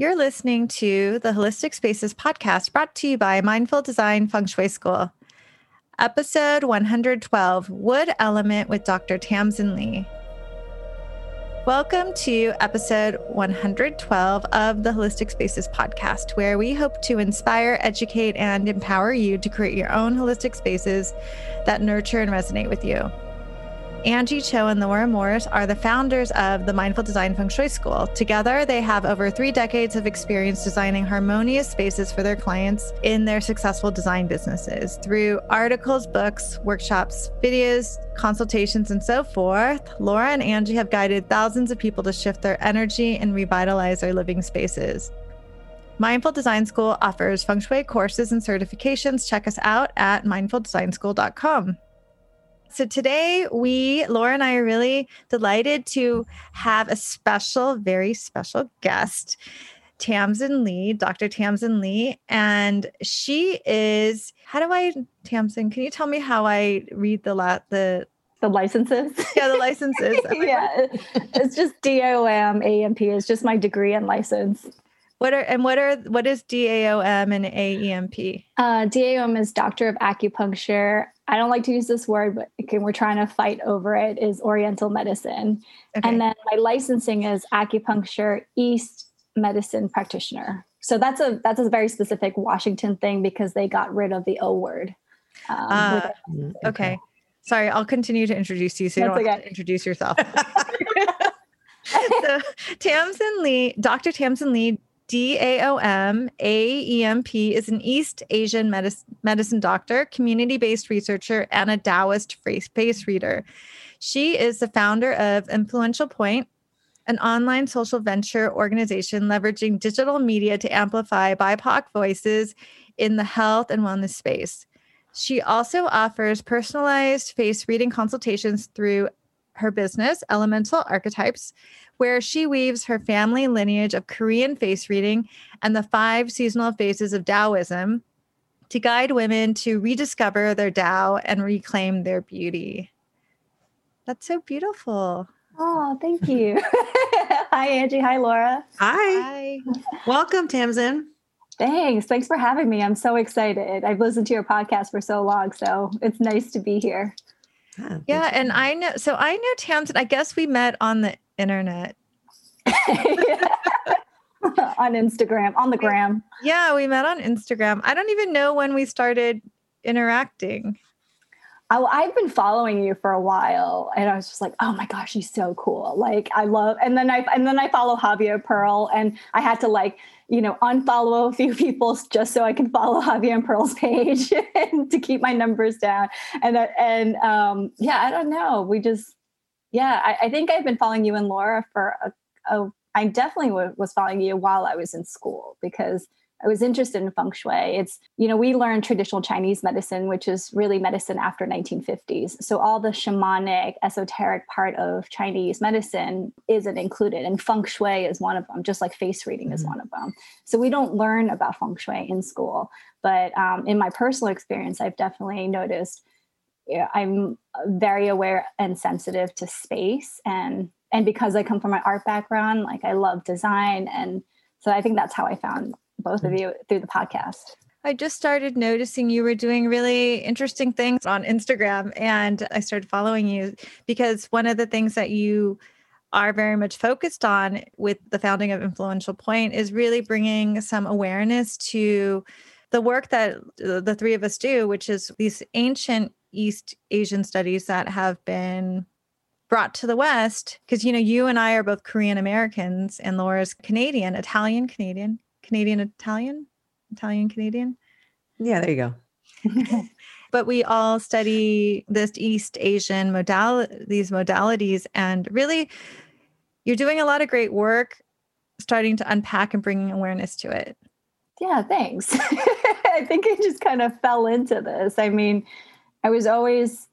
You're listening to the Holistic Spaces podcast brought to you by Mindful Design Feng Shui School. Episode 112 Wood Element with Dr. Tamsin Lee. Welcome to episode 112 of the Holistic Spaces podcast, where we hope to inspire, educate, and empower you to create your own holistic spaces that nurture and resonate with you. Angie Cho and Laura Morris are the founders of the Mindful Design Feng Shui School. Together, they have over three decades of experience designing harmonious spaces for their clients in their successful design businesses. Through articles, books, workshops, videos, consultations, and so forth, Laura and Angie have guided thousands of people to shift their energy and revitalize their living spaces. Mindful Design School offers feng shui courses and certifications. Check us out at mindfuldesignschool.com. So today, we, Laura and I, are really delighted to have a special, very special guest, Tamsin Lee, Dr. Tamsin Lee. And she is, how do I, Tamsin, can you tell me how I read the, la- the, the licenses. Yeah, the licenses. yeah, it's just DAOM, AMP is just my degree and license. What are and what are what is DAOM and AEMP? Uh, DAOM is Doctor of Acupuncture. I don't like to use this word, but we're trying to fight over it. Is Oriental Medicine, okay. and then my licensing is Acupuncture East Medicine Practitioner. So that's a that's a very specific Washington thing because they got rid of the O word. Um, uh, okay. okay. Sorry, I'll continue to introduce you so you that's don't okay. have to introduce yourself. so Tamsin Lee, Dr. Tamsin Lee DAOM AEMP is an East Asian medicine, medicine doctor, community based researcher, and a Taoist face reader. She is the founder of Influential Point, an online social venture organization leveraging digital media to amplify BIPOC voices in the health and wellness space. She also offers personalized face reading consultations through her business, Elemental Archetypes, where she weaves her family lineage of Korean face reading and the five seasonal phases of Taoism to guide women to rediscover their Tao and reclaim their beauty. That's so beautiful. Oh, thank you. Hi, Angie. Hi, Laura. Hi. Hi. Welcome, Tamsin. Thanks. Thanks for having me. I'm so excited. I've listened to your podcast for so long, so it's nice to be here. Yeah, and I know so I know Tamsin. I guess we met on the internet. on Instagram, on the gram. Yeah, we met on Instagram. I don't even know when we started interacting. I, have been following you for a while, and I was just like, "Oh my gosh, she's so cool!" Like, I love. And then I and then I follow Javier Pearl, and I had to like, you know, unfollow a few people just so I can follow Javier and Pearl's page to keep my numbers down. And and um, yeah, I don't know. We just yeah, I, I, think I've been following you and Laura for a, a I definitely w- was following you while I was in school because I was interested in feng shui. It's, you know, we learned traditional Chinese medicine, which is really medicine after 1950s. So all the shamanic, esoteric part of Chinese medicine isn't included. And feng shui is one of them, just like face reading mm-hmm. is one of them. So we don't learn about feng shui in school. But um, in my personal experience, I've definitely noticed I'm very aware and sensitive to space and and because I come from my art background, like I love design and so I think that's how I found both of mm. you through the podcast. I just started noticing you were doing really interesting things on Instagram and I started following you because one of the things that you are very much focused on with the founding of Influential Point is really bringing some awareness to the work that the three of us do, which is these ancient East Asian studies that have been brought to the West. Because, you know, you and I are both Korean Americans, and Laura's Canadian, Italian Canadian, Canadian Italian, Italian Canadian. Yeah, there you go. but we all study this East Asian modal these modalities, and really, you're doing a lot of great work starting to unpack and bringing awareness to it. Yeah, thanks. I think I just kind of fell into this. I mean, I was always,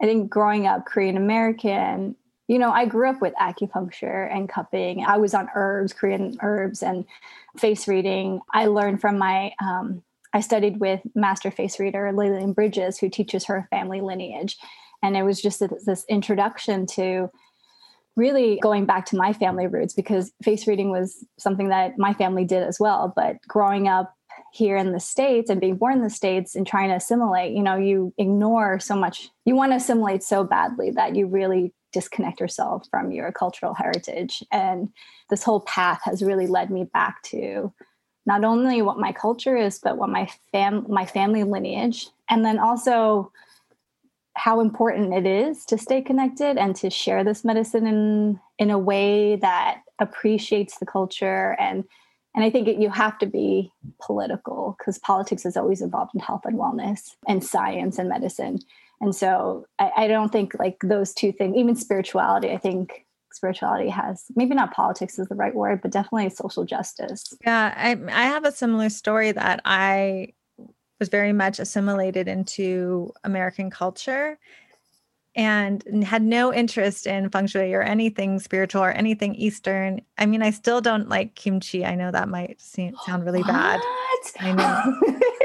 I think, growing up Korean American, you know, I grew up with acupuncture and cupping. I was on herbs, Korean herbs, and face reading. I learned from my, um, I studied with master face reader Lillian Bridges, who teaches her family lineage. And it was just this introduction to really going back to my family roots because face reading was something that my family did as well. But growing up here in the States and being born in the States and trying to assimilate, you know, you ignore so much, you want to assimilate so badly that you really disconnect yourself from your cultural heritage. And this whole path has really led me back to not only what my culture is, but what my fam my family lineage, and then also how important it is to stay connected and to share this medicine in in a way that appreciates the culture and and I think it, you have to be political because politics is always involved in health and wellness and science and medicine. And so I, I don't think like those two things, even spirituality, I think spirituality has maybe not politics is the right word, but definitely social justice. Yeah, I I have a similar story that I was very much assimilated into American culture and had no interest in feng shui or anything spiritual or anything Eastern. I mean, I still don't like kimchi. I know that might seem, sound really what? bad. I know.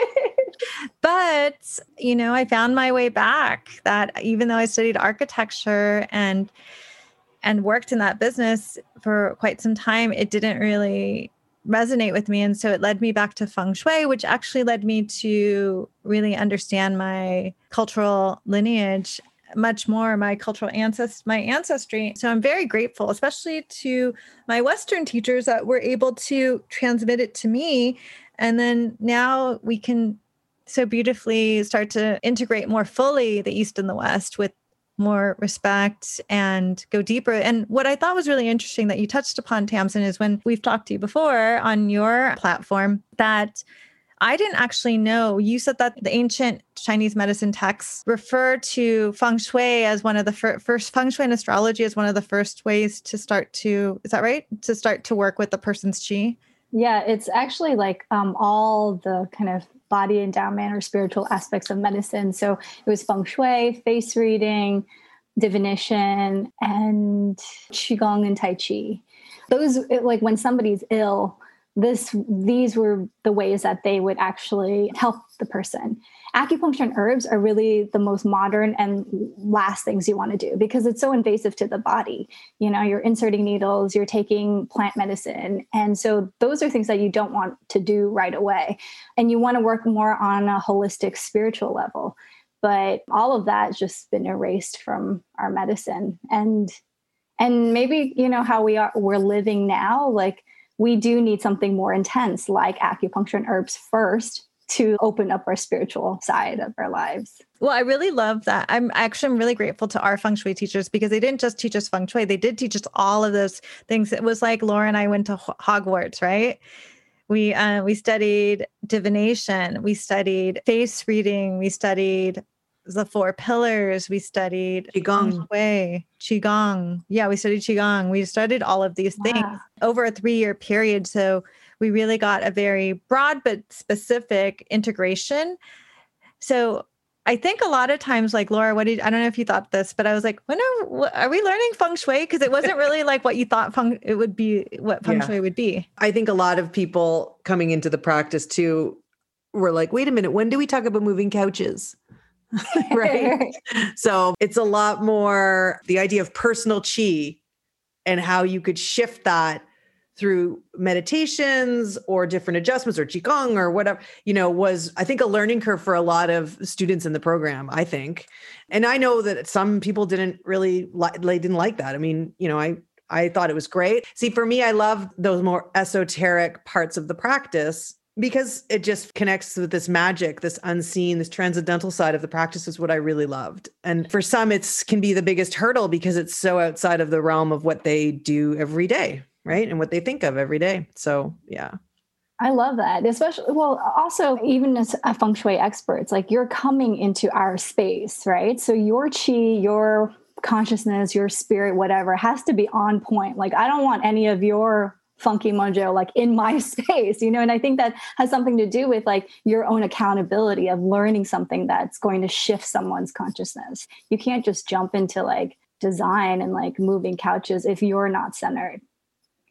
but, you know, I found my way back that even though I studied architecture and and worked in that business for quite some time, it didn't really resonate with me. And so it led me back to feng shui, which actually led me to really understand my cultural lineage much more my cultural ancestry my ancestry so i'm very grateful especially to my western teachers that were able to transmit it to me and then now we can so beautifully start to integrate more fully the east and the west with more respect and go deeper. And what I thought was really interesting that you touched upon, Tamsin, is when we've talked to you before on your platform that I didn't actually know. You said that the ancient Chinese medicine texts refer to feng shui as one of the fir- first feng shui and astrology as one of the first ways to start to, is that right? To start to work with the person's chi? Yeah, it's actually like um, all the kind of body endowment or spiritual aspects of medicine. So it was feng shui, face reading, divination, and qigong and tai chi. Those like when somebody's ill, this these were the ways that they would actually help the person acupuncture and herbs are really the most modern and last things you want to do because it's so invasive to the body. You know you're inserting needles you're taking plant medicine and so those are things that you don't want to do right away. And you want to work more on a holistic spiritual level. But all of that has just been erased from our medicine. And and maybe you know how we are we're living now like we do need something more intense like acupuncture and herbs first to open up our spiritual side of our lives. Well, I really love that. I'm actually I'm really grateful to our feng shui teachers because they didn't just teach us feng shui, they did teach us all of those things. It was like Laura and I went to Hogwarts, right? We uh, we studied divination, we studied face reading, we studied the four pillars. We studied Qigong. Shui, Qigong. Yeah, we studied Qigong. We studied all of these things over a three year period. So we really got a very broad but specific integration. So I think a lot of times, like Laura, what did I don't know if you thought this, but I was like, when are, are we learning feng shui? Because it wasn't really like what you thought feng it would be, what feng yeah. shui would be. I think a lot of people coming into the practice too were like, wait a minute, when do we talk about moving couches? right. so it's a lot more the idea of personal chi and how you could shift that through meditations or different adjustments or qigong or whatever you know was i think a learning curve for a lot of students in the program i think. And i know that some people didn't really like they didn't like that. I mean you know i i thought it was great. See for me i love those more esoteric parts of the practice because it just connects with this magic this unseen this transcendental side of the practice is what i really loved. And for some it's can be the biggest hurdle because it's so outside of the realm of what they do every day right? And what they think of every day. So yeah. I love that, especially well, also even as a feng shui experts, like you're coming into our space, right? So your chi, your consciousness, your spirit, whatever, has to be on point. Like I don't want any of your funky mojo like in my space you know? And i think that has something to do with like your own accountability of learning something that's going to shift someone's consciousness. You can't just jump into like design and like moving couches if you're not centered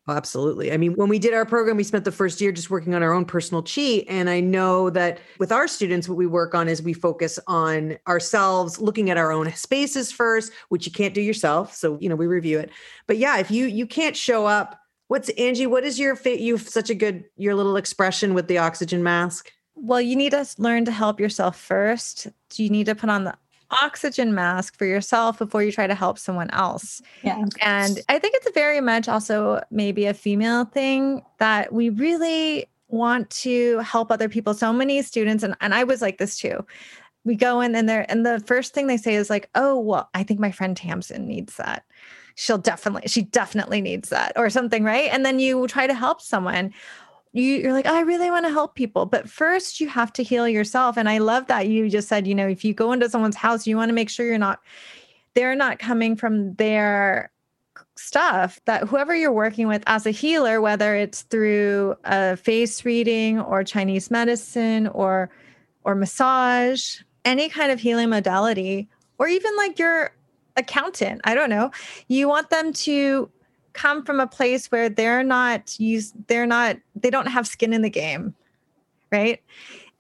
Oh, absolutely. I mean, when we did our program, we spent the first year just working on our own personal chi. And I know that with our students, what we work on is we focus on ourselves, looking at our own spaces first, which you can't do yourself. So, you know, we review it. But yeah, if you you can't show up, what's Angie, what is your fit? You have such a good your little expression with the oxygen mask. Well, you need to learn to help yourself first. Do You need to put on the oxygen mask for yourself before you try to help someone else. Yeah. And I think it's very much also maybe a female thing that we really want to help other people. So many students, and, and I was like this too. We go in and they're and the first thing they say is like, oh, well, I think my friend Tamsin needs that. She'll definitely, she definitely needs that, or something, right? And then you try to help someone you, you're like, oh, I really want to help people. But first, you have to heal yourself. And I love that you just said, you know, if you go into someone's house, you want to make sure you're not, they're not coming from their stuff that whoever you're working with as a healer, whether it's through a face reading or Chinese medicine or or massage, any kind of healing modality, or even like your accountant, I don't know, you want them to come from a place where they're not used they're not they don't have skin in the game right?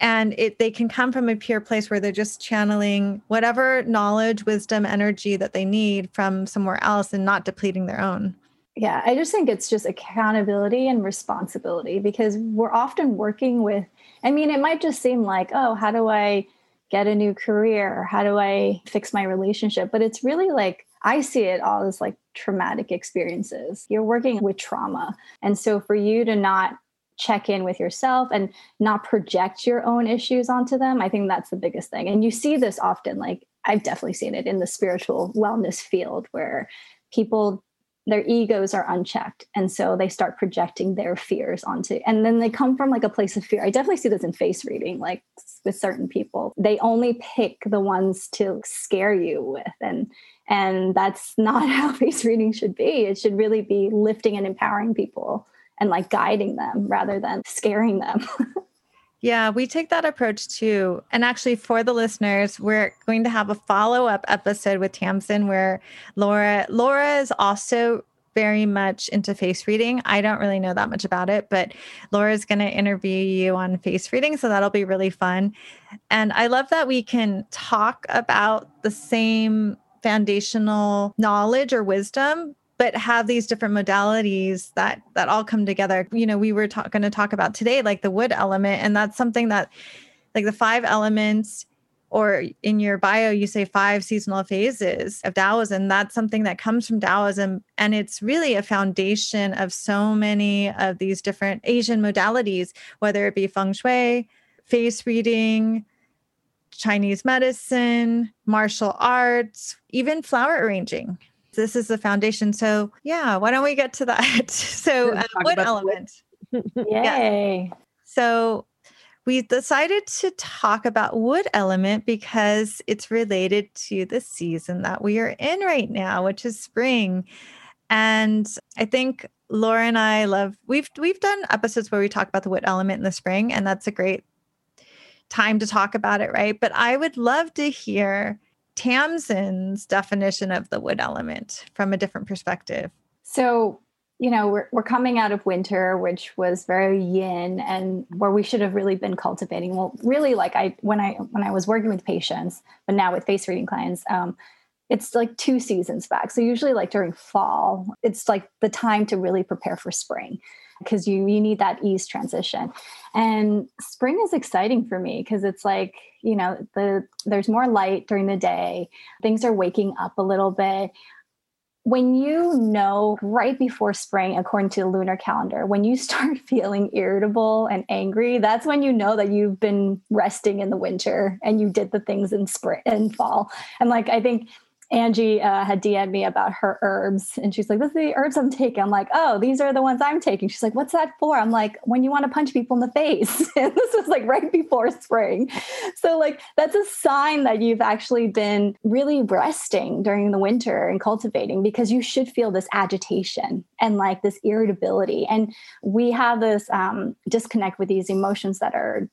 And it they can come from a pure place where they're just channeling whatever knowledge wisdom energy that they need from somewhere else and not depleting their own. Yeah i just think it's just accountability and responsibility because we're often working with i mean it might just seem like oh how do i get a new career? Or how do i fix my relationship? But it's really like I see it all as like traumatic experiences. You're working with trauma. And so for you to not check in with yourself and not project your own issues onto them, I think that's the biggest thing. And you see this often, like I've definitely seen it in the spiritual wellness field where people their egos are unchecked and so they start projecting their fears onto and then they come from like a place of fear i definitely see this in face reading like with certain people they only pick the ones to scare you with and and that's not how face reading should be. It should really be lifting and empowering people and like guiding them rather than scaring them. yeah, we take that approach too. And actually, for the listeners, we're going to have a follow up episode with Tamsin where Laura, Laura is also very much into face reading. I don't really know that much about it, but Laura's going to interview you on face reading. So that'll be really fun. And I love that we can talk about the same foundational knowledge or wisdom but have these different modalities that that all come together. You know we were ta- going to talk about today like the wood element and that's something that like the five elements or in your bio you say five seasonal phases of taoism. That's something that comes from taoism and it's really a foundation of so many of these different asian modalities whether it be feng shui face reading Chinese medicine, martial arts, even flower arranging. This is the foundation. So, yeah, why don't we get to that? so, uh, wood element. Yay. Yeah. So, we decided to talk about wood element because it's related to the season that we are in right now, which is spring. And I think Laura and I love we've we've done episodes where we talk about the wood element in the spring, and that's a great time to talk about it, right? But I would love to hear Tamsin's definition of the wood element from a different perspective. So, you know, we're, we're coming out of winter, which was very yin and where we should have really been cultivating. Well, really like I, when I, when I was working with patients, but now with face reading clients, um, it's like two seasons back. So usually like during fall, it's like the time to really prepare for spring because you you need that ease transition. And spring is exciting for me because it's like you know the there's more light during the day. Things are waking up a little bit. When you know right before spring according to the lunar calendar when you start feeling irritable and angry that's when you know that you've been resting in the winter and you did the things in spring and fall. And like i think Angie uh, had DM'd me about her herbs, and she's like, "This is the herbs I'm taking." I'm like, "Oh, these are the ones I'm taking." She's like, "What's that for?" I'm like, "When you want to punch people in the face." and this was like right before spring, so like that's a sign that you've actually been really resting during the winter and cultivating because you should feel this agitation and like this irritability, and we have this um, disconnect with these emotions that are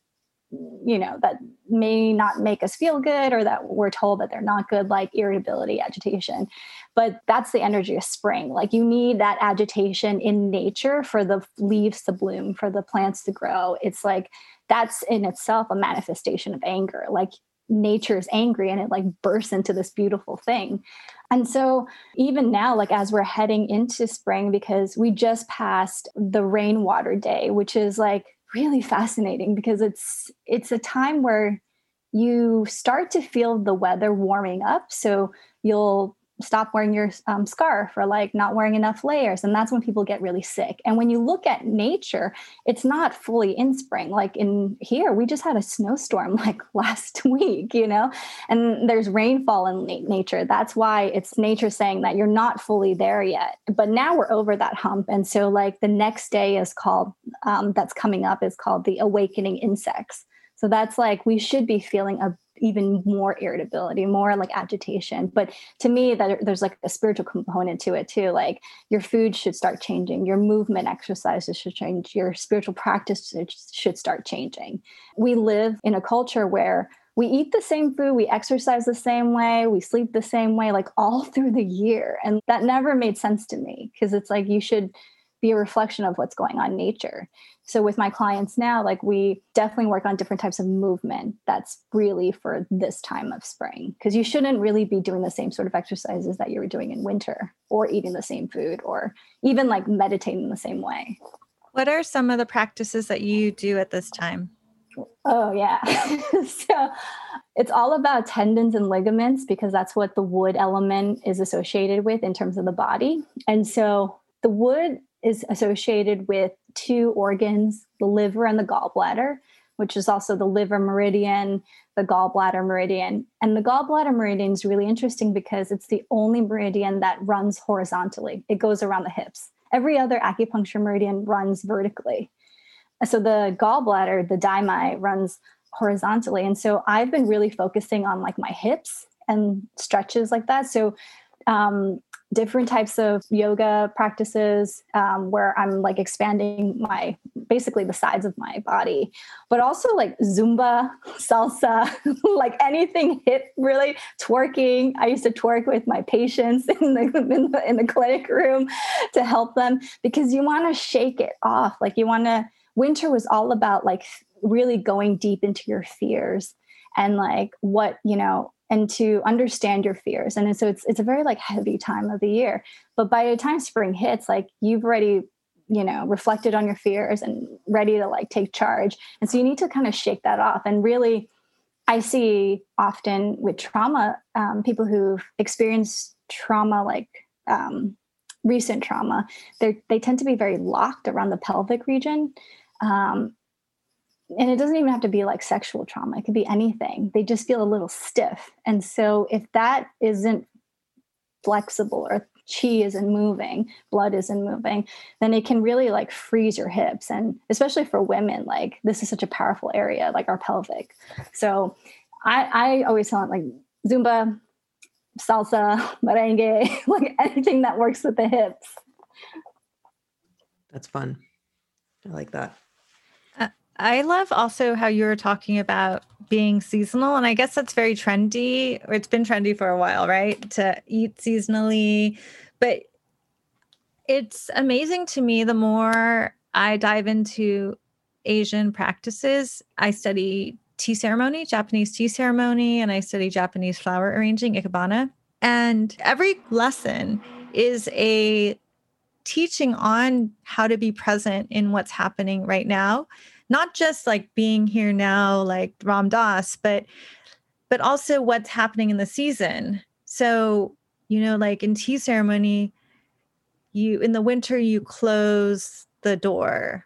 you know that may not make us feel good or that we're told that they're not good, like irritability, agitation. But that's the energy of spring. Like you need that agitation in nature for the leaves to bloom, for the plants to grow. It's like that's in itself a manifestation of anger. Like nature is angry and it like bursts into this beautiful thing. And so, even now, like as we're heading into spring, because we just passed the rainwater day, which is like really fascinating because it's it's a time where you start to feel the weather warming up. So you'll stop wearing your um, scarf or like not wearing enough layers and that's when people get really sick. And when you look at nature it's not fully in spring. Like in here we just had a snowstorm like last week you know? And there's rainfall in na- nature. That's why it's nature saying that you're not fully there yet. But now we're over that hump and so like the next day is called um, that's coming up is called the awakening insects. So that's like we should be feeling a even more irritability, more like agitation. But to me, that there's like a spiritual component to it too. Like your food should start changing, your movement exercises should change, your spiritual practice should start changing. We live in a culture where we eat the same food, we exercise the same way, we sleep the same way, like all through the year. And that never made sense to me because it's like you should be a reflection of what's going on in nature. So with my clients now, like we definitely work on different types of movement that's really for this time of spring because you shouldn't really be doing the same sort of exercises that you were doing in winter or eating the same food or even like meditating the same way. What are some of the practices that you do at this time? Oh, yeah. so it's all about tendons and ligaments because that's what the wood element is associated with in terms of the body. And so the wood is associated with two organs the liver and the gallbladder, which is also the liver meridian, the gallbladder meridian. And the gallbladder meridian is really interesting because it's the only meridian that runs horizontally, it goes around the hips. Every other acupuncture meridian runs vertically. So the gallbladder, the daimai, runs horizontally. And so I've been really focusing on like my hips and stretches like that. So um, different types of yoga practices um, where I'm like expanding my basically the sides of my body, but also like Zumba, salsa, like anything hip really twerking. I used to twerk with my patients in the, in the, in the clinic room to help them because you want to shake it off. Like you want to, winter was all about like really going deep into your fears and like what, you know, and to understand your fears. And so it's it's a very like heavy time of the year. But by the time spring hits, like you've already you know reflected on your fears and ready to like take charge and so you need to kind of shake that off and really i see often with trauma um, people who've experienced trauma like um, recent trauma they they tend to be very locked around the pelvic region um, and it doesn't even have to be like sexual trauma. It could be anything. They just feel a little stiff. And so if that isn't flexible or chi isn't moving blood isn't moving then it can really like freeze your hips. And especially for women like this is such a powerful area like our pelvic. So i i always tell it like zumba salsa merengue like anything that works with the hips. That's fun. I like that I love also how you were talking about being seasonal. And I guess that's very trendy, or it's been trendy for a while, right? To eat seasonally. But it's amazing to me the more I dive into Asian practices, I study tea ceremony, Japanese tea ceremony, and I study Japanese flower arranging, ikebana. And every lesson is a teaching on how to be present in what's happening right now not just like being here now like ram dass but but also what's happening in the season. So you know like in tea ceremony you in the winter you close the door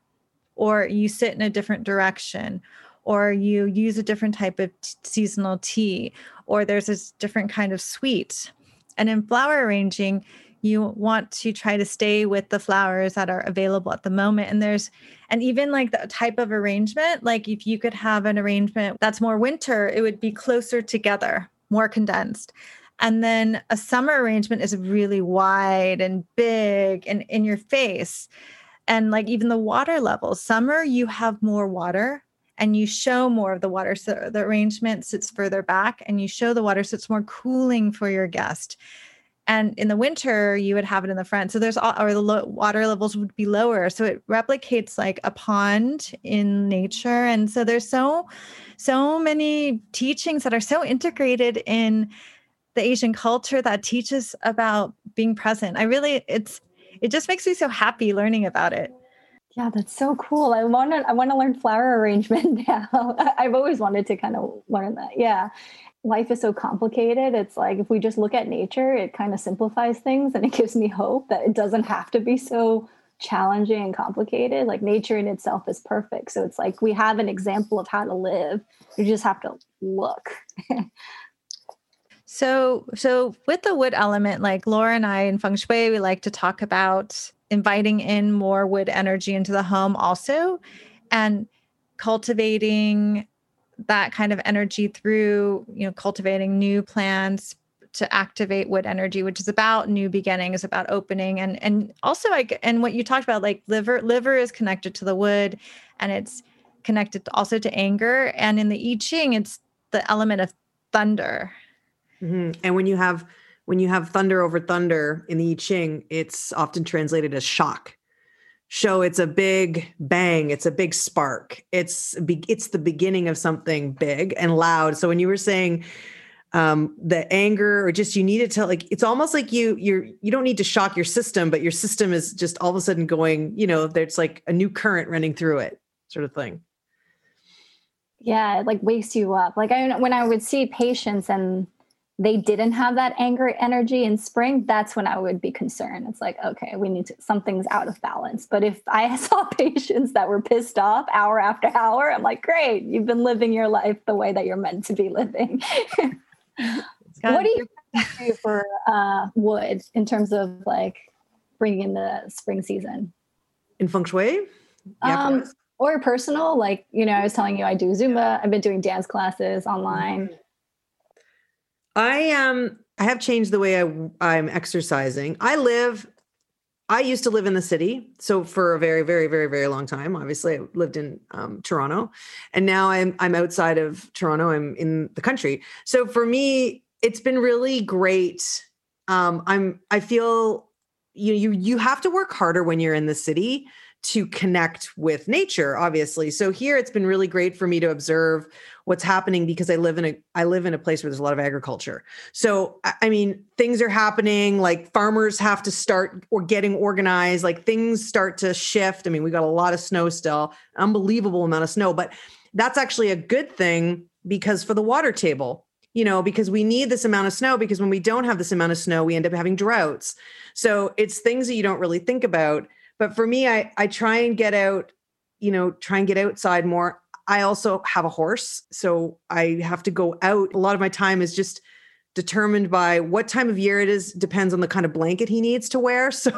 or you sit in a different direction or you use a different type of t- seasonal tea or there's a different kind of sweet. And in flower arranging you want to try to stay with the flowers that are available at the moment and there's and even like the type of arrangement like if you could have an arrangement that's more winter it would be closer together more condensed and then a summer arrangement is really wide and big and in your face and like even the water levels summer you have more water and you show more of the water. So the arrangement sits further back and you show the water so it's more cooling for your guest. And in the winter, you would have it in the front. So there's all, or the low, water levels would be lower. So it replicates like a pond in nature. And so there's so, so many teachings that are so integrated in the Asian culture that teaches about being present. I really, it's, it just makes me so happy learning about it. Yeah, that's so cool. I want to I want to learn flower arrangement now. I've always wanted to kind of learn that. Yeah. Life is so complicated. It's like if we just look at nature, it kind of simplifies things and it gives me hope that it doesn't have to be so challenging and complicated. Like nature in itself is perfect. So it's like we have an example of how to live. You just have to look. so so with the wood element, like Laura and I in feng shui, we like to talk about inviting in more wood energy into the home also and cultivating that kind of energy through you know cultivating new plants to activate wood energy which is about new beginnings about opening and and also like and what you talked about like liver liver is connected to the wood and it's connected also to anger and in the i ching it's the element of thunder mm-hmm. and when you have when you have thunder over thunder in the I Ching, it's often translated as shock. Show it's a big bang, it's a big spark. It's it's the beginning of something big and loud. So when you were saying um, the anger or just you needed to like it's almost like you you're you don't need to shock your system, but your system is just all of a sudden going, you know, there's like a new current running through it, sort of thing. Yeah, it like wakes you up. Like I when I would see patients and they didn't have that anger energy in spring, that's when I would be concerned. It's like, okay, we need to, something's out of balance. But if I saw patients that were pissed off hour after hour, I'm like, great, you've been living your life the way that you're meant to be living. what do you do for uh, wood in terms of like bringing in the spring season? In feng shui? Yeah, um, or personal, like, you know, I was telling you I do Zumba, I've been doing dance classes online. I um I have changed the way I I'm exercising. I live I used to live in the city, so for a very, very, very, very long time. Obviously, I lived in um, Toronto, and now I'm I'm outside of Toronto. I'm in the country. So for me, it's been really great. Um, I'm I feel you you you have to work harder when you're in the city to connect with nature obviously. So here it's been really great for me to observe what's happening because i live in a i live in a place where there's a lot of agriculture. So i mean things are happening like farmers have to start or getting organized like things start to shift. I mean we got a lot of snow still unbelievable amount of snow but that's actually a good thing because for the water table you know because we need this amount of snow because when we don't have this amount of snow we end up having droughts. So it's things that you don't really think about but for me, I I try and get out, you know, try and get outside more. I also have a horse, so I have to go out. A lot of my time is just determined by what time of year it is depends on the kind of blanket he needs to wear. So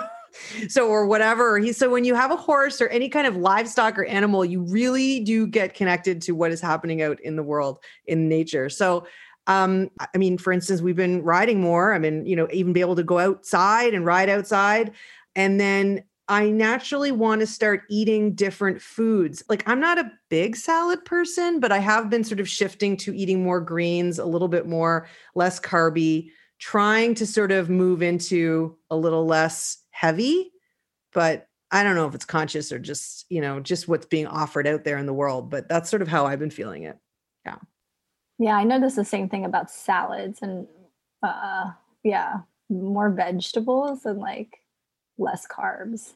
so or whatever. He so when you have a horse or any kind of livestock or animal you really do get connected to what is happening out in the world in nature. So um i mean for instance we've been riding more. I mean you know even be able to go outside and ride outside. And then I naturally want to start eating different foods. Like I'm not a big salad person, but I have been sort of shifting to eating more greens, a little bit more less carby, trying to sort of move into a little less heavy, but I don't know if it's conscious or just, you know, just what's being offered out there in the world, but that's sort of how I've been feeling it. Yeah. Yeah, I noticed the same thing about salads and uh yeah, more vegetables and like less carbs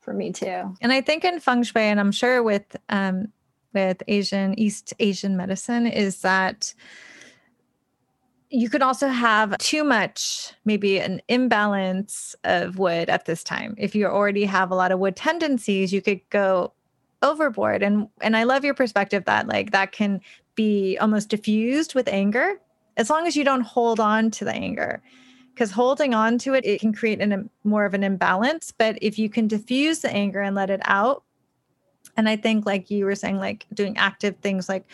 for me too. And I think in feng shui, and I'm sure with um, with Asian East Asian medicine, is that you could also have too much, maybe an imbalance of wood at this time. If you already have a lot of wood tendencies, you could go overboard. And and I love your perspective that like that can be almost diffused with anger as long as you don't hold on to the anger because holding on to it it can create an, more of an imbalance but if you can diffuse the anger and let it out and i think like you were saying like doing active things like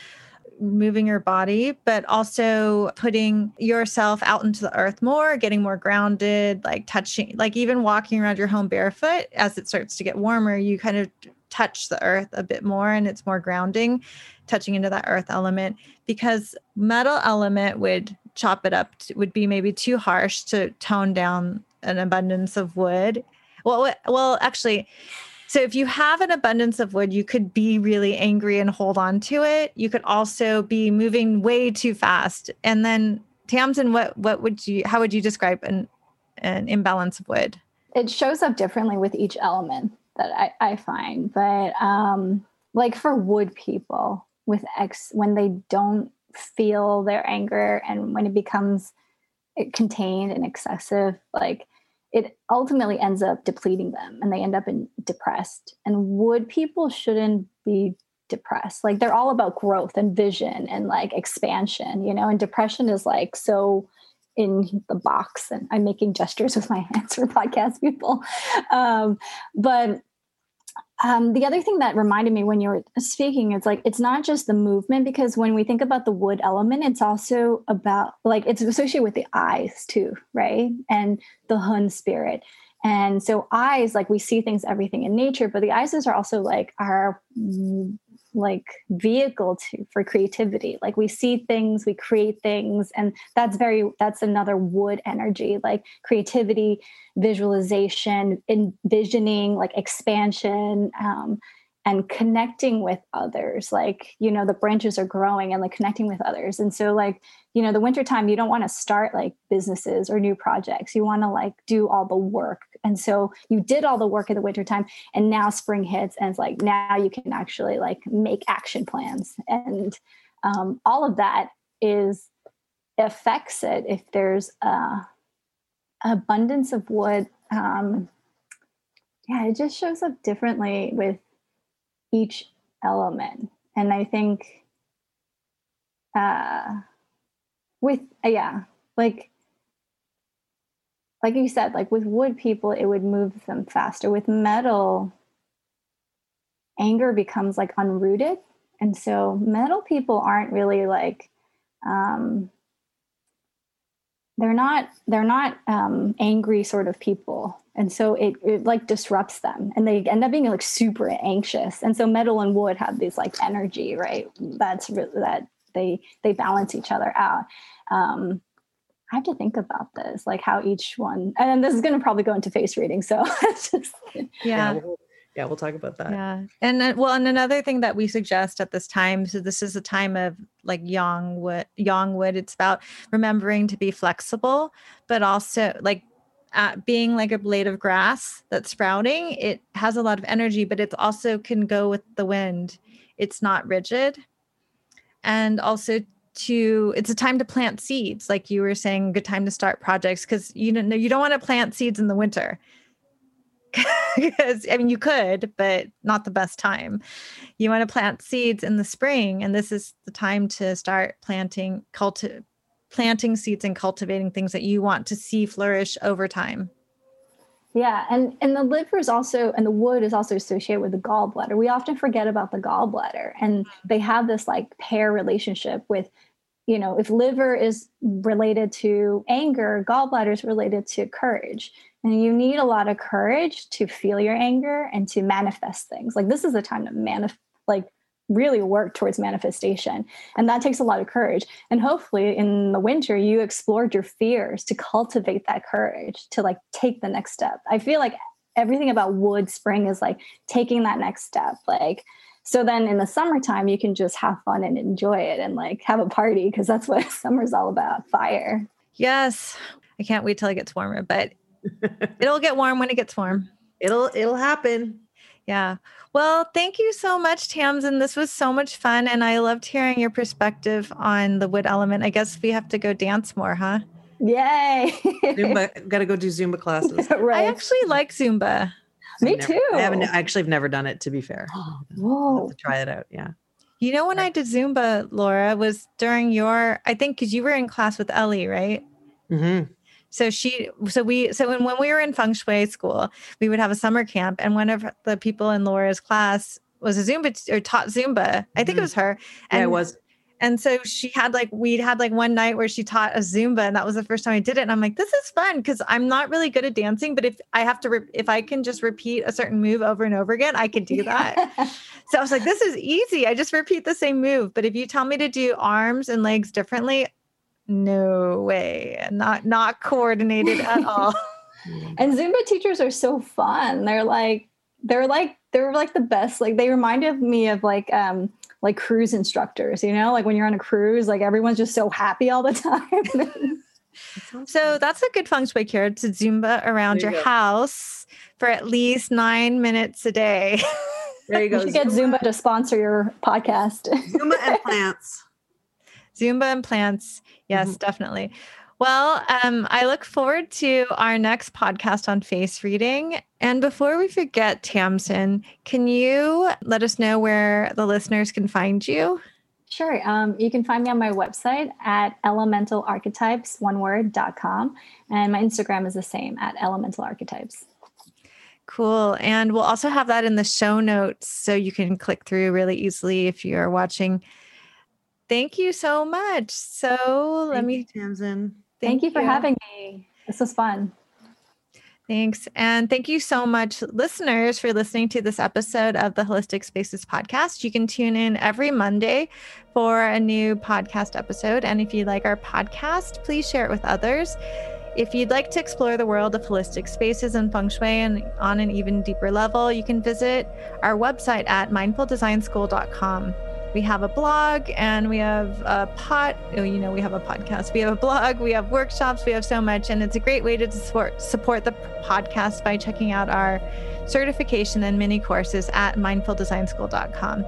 moving your body but also putting yourself out into the earth more getting more grounded like touching like even walking around your home barefoot as it starts to get warmer you kind of touch the earth a bit more and it's more grounding, touching into that earth element. Because metal element would chop it up would be maybe too harsh to tone down an abundance of wood. Well, well, actually, so if you have an abundance of wood, you could be really angry and hold on to it. You could also be moving way too fast. And then Tamsin, what what would you how would you describe an an imbalance of wood? It shows up differently with each element that I, I find. But um like for wood people with X when they don't feel their anger and when it becomes contained and excessive, like it ultimately ends up depleting them and they end up in depressed. And wood people shouldn't be depressed. Like they're all about growth and vision and like expansion, you know, and depression is like so in the box and I'm making gestures with my hands for podcast people. Um, but um, the other thing that reminded me when you were speaking, it's like it's not just the movement because when we think about the wood element, it's also about like it's associated with the eyes too, right? And the Hun spirit. And so eyes, like we see things, everything in nature, but the eyes are also like our like vehicle to for creativity. Like we see things we create things and that's very that's another wood energy like creativity visualization envisioning like expansion um, and connecting with others. Like you know the branches are growing and like connecting with others. And so like you know the wintertime you don't want to start like businesses or new projects. You want to like do all the work and so you did all the work in the wintertime and now spring hits and it's like now you can actually like make action plans. And um, all of that is affects it if there's a abundance of wood. Um, yeah it just shows up differently with each element. And i think uh with uh, yeah like like you said like with wood people it would move them faster. With metal anger becomes like unrooted. And so metal people aren't really like um they're not they're not um angry sort of people. And so it, it like disrupts them. And they end up being like super anxious. And so metal and wood have this like energy right? That's really that they they balance each other out. Um i have to think about this like how each one and this is going to probably go into face reading so just, yeah, yeah we'll, yeah we'll talk about that yeah and uh, well and another thing that we suggest at this time so this is a time of like young wood young wood it's about remembering to be flexible but also like being like a blade of grass that's sprouting, it has a lot of energy, but it also can go with the wind. It's not rigid. And also to it's a time to plant seeds like you were saying good time to start projects because you don't know you don't want to plant seeds in the winter because i mean you could but not the best time you want to plant seeds in the spring and this is the time to start planting culti- planting seeds and cultivating things that you want to see flourish over time. Yeah, and and the liver is also and the wood is also associated with the gallbladder. We often forget about the gallbladder, and they have this like pair relationship with, you know, if liver is related to anger, gallbladder is related to courage, and you need a lot of courage to feel your anger and to manifest things. Like this is the time to manifest, like really work towards manifestation. And that takes a lot of courage. And hopefully in the winter, you explored your fears to cultivate that courage to like take the next step. I feel like everything about wood spring is like taking that next step. Like, so then in the summertime, you can just have fun and enjoy it and like have a party because that's what summer's all about fire. Yes. I can't wait till it gets warmer, but it'll get warm when it gets warm. It'll it'll happen. Yeah. Well, thank you so much, Tamsin. This was so much fun. And I loved hearing your perspective on the wood element. I guess we have to go dance more, huh? Yay. Zumba, gotta go do Zumba classes. right. I actually like Zumba. Me never, too. I haven't actually I've never done it to be fair. Whoa. to try it out. Yeah. You know, when I did Zumba, Laura, was during your, I think, because you were in class with Ellie, right? Mm-hmm so she so we so when, when we were in feng shui school we would have a summer camp and one of the people in laura's class was a zumba or taught zumba i think mm-hmm. it was her and yeah, it was And so she had like, we'd had like one night where she taught a Zumba, and that was the first time I did it. And I'm like, this is fun because I'm not really good at dancing, but if I have to, re- if I can just repeat a certain move over and over again, I can do that. so I was like, this is easy. I just repeat the same move. But if you tell me to do arms and legs differently, no way. Not not coordinated at all. and Zumba teachers are so fun. They're like, they're like, they're like the best. Like they reminded me of like um like cruise instructors, you know, like when you're on a cruise, like everyone's just so happy all the time. so that's a good feng shui cure to Zumba around you your go. house for at least nine minutes a day. There you go. You get Zumba to sponsor your podcast. Zumba and plants. Zumba and plants. Yes, mm-hmm. definitely. Well, um, I look forward to our next podcast on face reading. And before we forget, Tamsin, can you let us know where the listeners can find you? Sure. Um, you can find me on my website at elementalarchetypes, one word.com. And my Instagram is the same at elementalarchetypes. Cool. And we'll also have that in the show notes so you can click through really easily if you're watching. Thank you so much. So Thank let me, you, Tamsin. Thank, you for having me. This was fun. Thanks. And thank you so much, listeners, for listening to this episode of the Holistic Spaces podcast. You can tune in every Monday for a new podcast episode. And if you like our podcast, please share it with others. If you'd like to explore the world of holistic spaces and feng shui and on an even deeper level, you can visit our website at mindfuldesignschool.com we have a blog and we have a pot oh, you know we have a podcast. We have a blog we have workshops we have so much and it's a great way to support support the podcast by checking out our certification and mini courses at mindfuldesignschool.com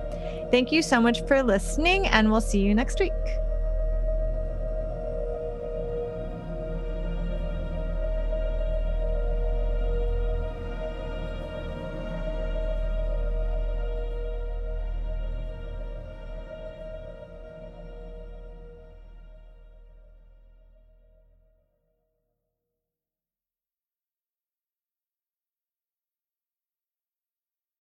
thank you so much for listening and we'll see you next week